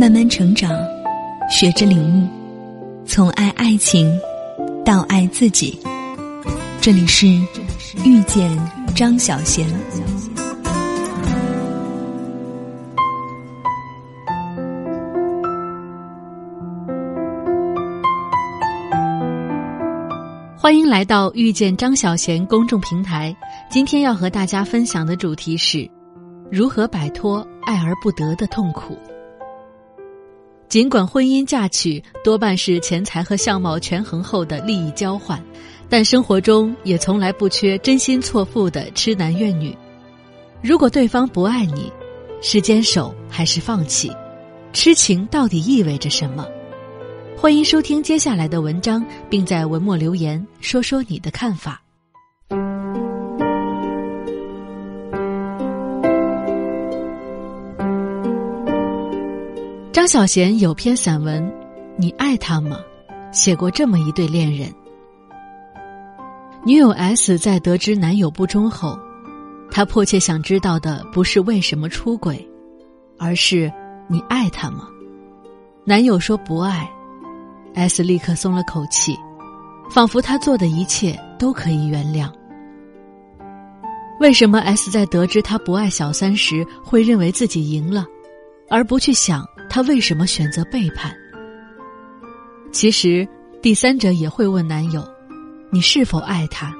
慢慢成长，学着领悟，从爱爱情到爱自己。这里是遇见张小贤。欢迎来到遇见张小贤公众平台。今天要和大家分享的主题是：如何摆脱爱而不得的痛苦。尽管婚姻嫁娶多半是钱财和相貌权衡后的利益交换，但生活中也从来不缺真心错付的痴男怨女。如果对方不爱你，是坚守还是放弃？痴情到底意味着什么？欢迎收听接下来的文章，并在文末留言说说你的看法。张小娴有篇散文《你爱他吗》，写过这么一对恋人。女友 S 在得知男友不忠后，她迫切想知道的不是为什么出轨，而是你爱他吗？男友说不爱。S 立刻松了口气，仿佛他做的一切都可以原谅。为什么 S 在得知他不爱小三时会认为自己赢了，而不去想他为什么选择背叛？其实，第三者也会问男友：“你是否爱他？”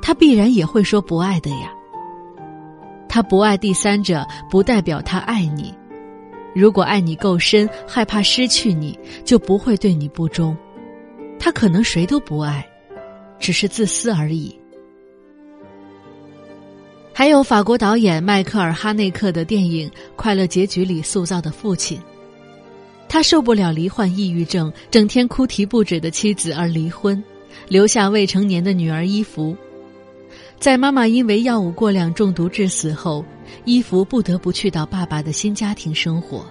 他必然也会说不爱的呀。他不爱第三者，不代表他爱你。如果爱你够深，害怕失去你，就不会对你不忠。他可能谁都不爱，只是自私而已。还有法国导演迈克尔·哈内克的电影《快乐结局》里塑造的父亲，他受不了罹患抑郁症、整天哭啼不止的妻子而离婚，留下未成年的女儿伊芙。在妈妈因为药物过量中毒致死后，伊芙不得不去到爸爸的新家庭生活。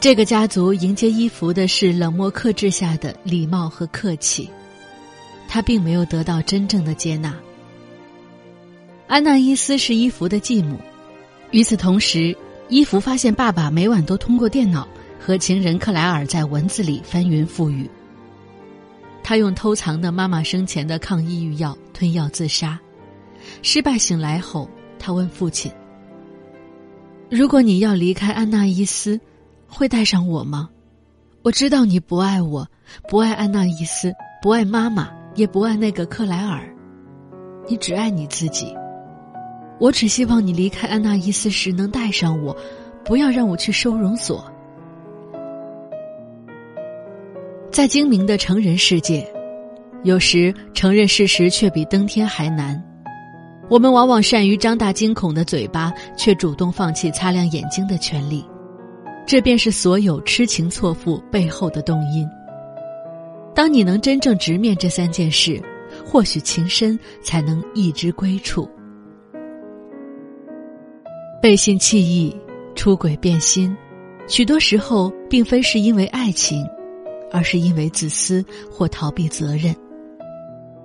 这个家族迎接伊芙的是冷漠克制下的礼貌和客气，他并没有得到真正的接纳。安娜伊斯是伊芙的继母，与此同时，伊芙发现爸爸每晚都通过电脑和情人克莱尔在文字里翻云覆雨。他用偷藏的妈妈生前的抗抑郁药吞药自杀。失败醒来后，他问父亲：“如果你要离开安娜伊斯，会带上我吗？我知道你不爱我，不爱安娜伊斯，不爱妈妈，也不爱那个克莱尔，你只爱你自己。我只希望你离开安娜伊斯时能带上我，不要让我去收容所。”在精明的成人世界，有时承认事实却比登天还难。我们往往善于张大惊恐的嘴巴，却主动放弃擦亮眼睛的权利，这便是所有痴情错付背后的动因。当你能真正直面这三件事，或许情深才能一知归处。背信弃义、出轨变心，许多时候并非是因为爱情，而是因为自私或逃避责任。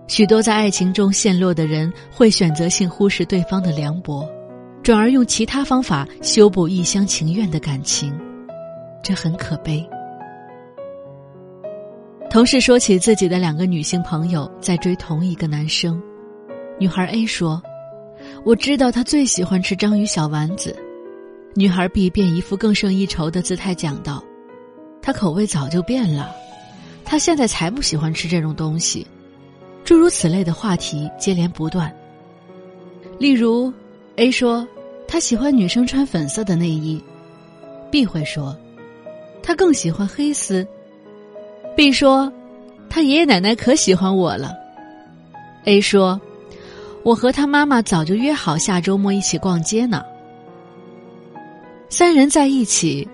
许多在爱情中陷落的人会选择性忽视对方的凉薄，转而用其他方法修补一厢情愿的感情，这很可悲。同事说起自己的两个女性朋友在追同一个男生，女孩 A 说：“我知道他最喜欢吃章鱼小丸子。”女孩 B 便一副更胜一筹的姿态讲道：“他口味早就变了，他现在才不喜欢吃这种东西。”诸如此类的话题接连不断。例如，A 说他喜欢女生穿粉色的内衣，B 会说他更喜欢黑丝，B 说他爷爷奶奶可喜欢我了，A 说我和他妈妈早就约好下周末一起逛街呢。三人在一起，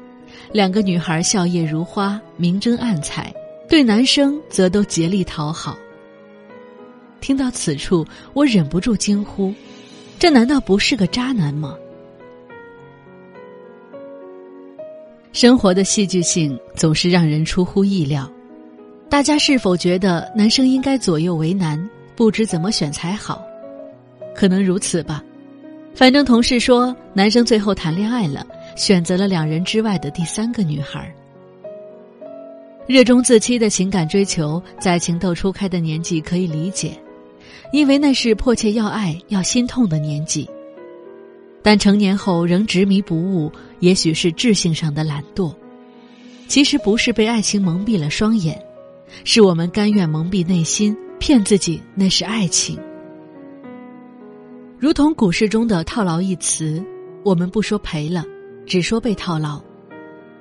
两个女孩笑靥如花，明争暗采，对男生则都竭力讨好。听到此处，我忍不住惊呼：“这难道不是个渣男吗？”生活的戏剧性总是让人出乎意料。大家是否觉得男生应该左右为难，不知怎么选才好？可能如此吧。反正同事说，男生最后谈恋爱了，选择了两人之外的第三个女孩。热衷自欺的情感追求，在情窦初开的年纪可以理解，因为那是迫切要爱、要心痛的年纪。但成年后仍执迷不悟，也许是智性上的懒惰。其实不是被爱情蒙蔽了双眼，是我们甘愿蒙蔽内心，骗自己那是爱情。如同股市中的“套牢”一词，我们不说赔了，只说被套牢。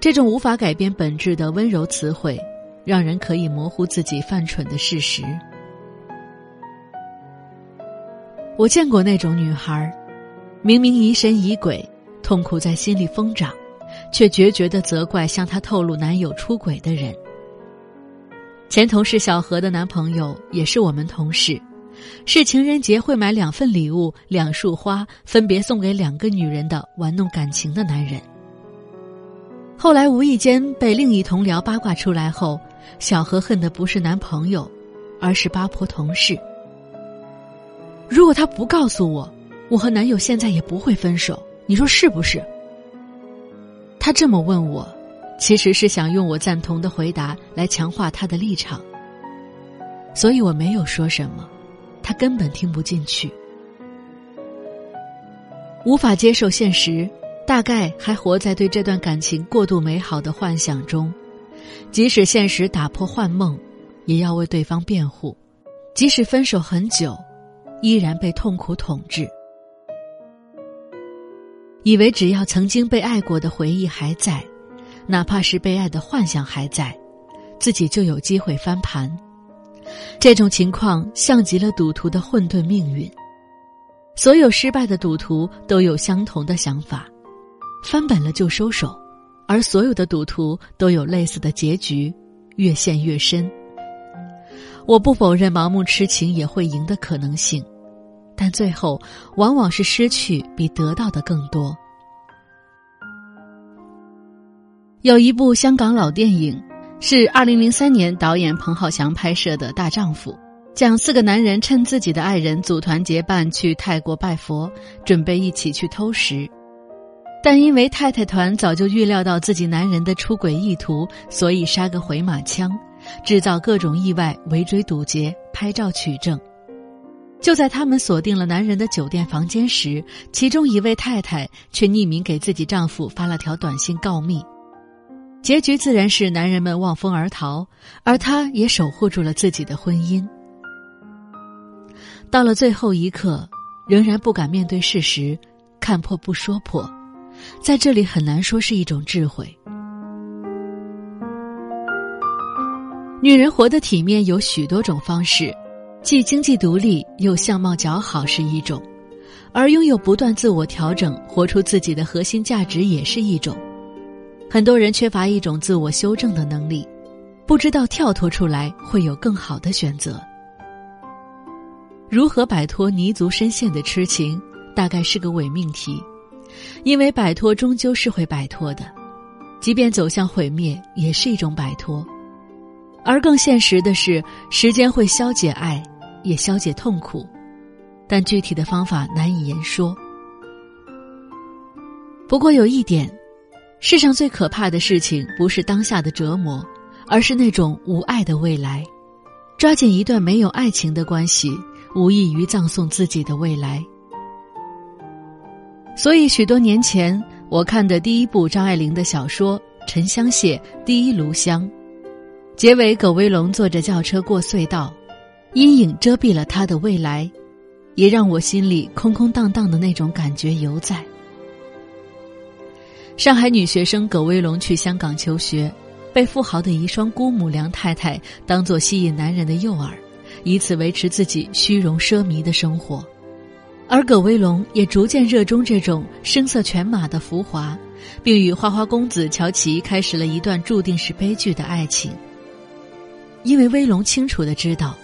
这种无法改变本质的温柔词汇，让人可以模糊自己犯蠢的事实。我见过那种女孩，明明疑神疑鬼，痛苦在心里疯长，却决绝的责怪向她透露男友出轨的人。前同事小何的男朋友也是我们同事，是情人节会买两份礼物、两束花，分别送给两个女人的玩弄感情的男人。后来无意间被另一同僚八卦出来后，小何恨的不是男朋友，而是八婆同事。如果他不告诉我，我和男友现在也不会分手，你说是不是？他这么问我，其实是想用我赞同的回答来强化他的立场，所以我没有说什么，他根本听不进去，无法接受现实。大概还活在对这段感情过度美好的幻想中，即使现实打破幻梦，也要为对方辩护；即使分手很久，依然被痛苦统治。以为只要曾经被爱过的回忆还在，哪怕是被爱的幻想还在，自己就有机会翻盘。这种情况像极了赌徒的混沌命运。所有失败的赌徒都有相同的想法。翻本了就收手，而所有的赌徒都有类似的结局，越陷越深。我不否认盲目痴情也会赢的可能性，但最后往往是失去比得到的更多。有一部香港老电影，是二零零三年导演彭浩翔拍摄的《大丈夫》，讲四个男人趁自己的爱人组团结伴去泰国拜佛，准备一起去偷食。但因为太太团早就预料到自己男人的出轨意图，所以杀个回马枪，制造各种意外，围追堵截，拍照取证。就在他们锁定了男人的酒店房间时，其中一位太太却匿名给自己丈夫发了条短信告密。结局自然是男人们望风而逃，而她也守护住了自己的婚姻。到了最后一刻，仍然不敢面对事实，看破不说破。在这里很难说是一种智慧。女人活得体面有许多种方式，既经济独立又相貌姣好是一种，而拥有不断自我调整、活出自己的核心价值也是一种。很多人缺乏一种自我修正的能力，不知道跳脱出来会有更好的选择。如何摆脱泥足深陷的痴情，大概是个伪命题。因为摆脱终究是会摆脱的，即便走向毁灭，也是一种摆脱。而更现实的是，时间会消解爱，也消解痛苦，但具体的方法难以言说。不过有一点，世上最可怕的事情不是当下的折磨，而是那种无爱的未来。抓紧一段没有爱情的关系，无异于葬送自己的未来。所以，许多年前我看的第一部张爱玲的小说《沉香屑第一炉香》，结尾葛威龙坐着轿车过隧道，阴影遮蔽了他的未来，也让我心里空空荡荡的那种感觉犹在。上海女学生葛威龙去香港求学，被富豪的遗孀姑母梁太太当作吸引男人的诱饵，以此维持自己虚荣奢靡的生活。而葛威龙也逐渐热衷这种声色犬马的浮华，并与花花公子乔琪开始了一段注定是悲剧的爱情。因为威龙清楚的知道，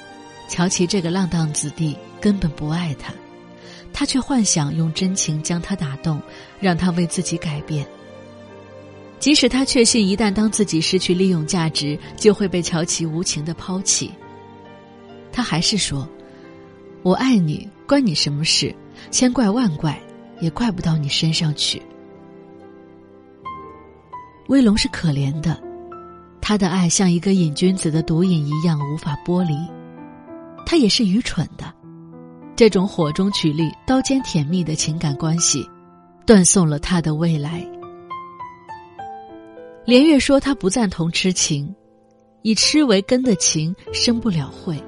乔琪这个浪荡子弟根本不爱他，他却幻想用真情将他打动，让他为自己改变。即使他确信一旦当自己失去利用价值，就会被乔琪无情的抛弃，他还是说：“我爱你。”关你什么事？千怪万怪，也怪不到你身上去。威龙是可怜的，他的爱像一个瘾君子的毒瘾一样无法剥离。他也是愚蠢的，这种火中取栗、刀尖舔蜜的情感关系，断送了他的未来。连月说他不赞同痴情，以痴为根的情生不了慧，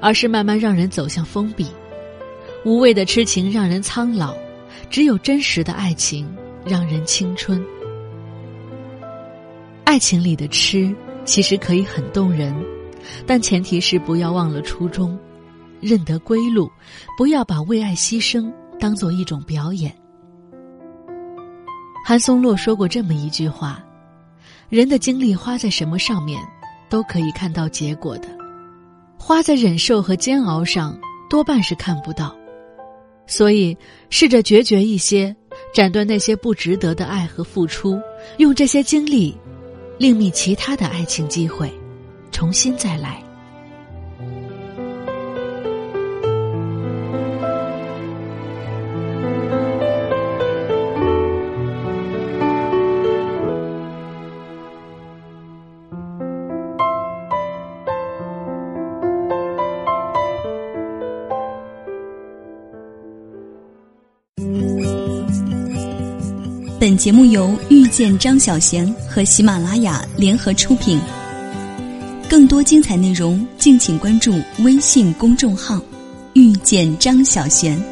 而是慢慢让人走向封闭。无谓的痴情让人苍老，只有真实的爱情让人青春。爱情里的痴其实可以很动人，但前提是不要忘了初衷，认得归路，不要把为爱牺牲当做一种表演。韩松洛说过这么一句话。人的精力花在什么上面，都可以看到结果的；花在忍受和煎熬上，多半是看不到。所以，试着决绝一些，斩断那些不值得的爱和付出，用这些精力，另觅其他的爱情机会，重新再来。本节目由遇见张小贤和喜马拉雅联合出品。更多精彩内容，敬请关注微信公众号“遇见张小贤”。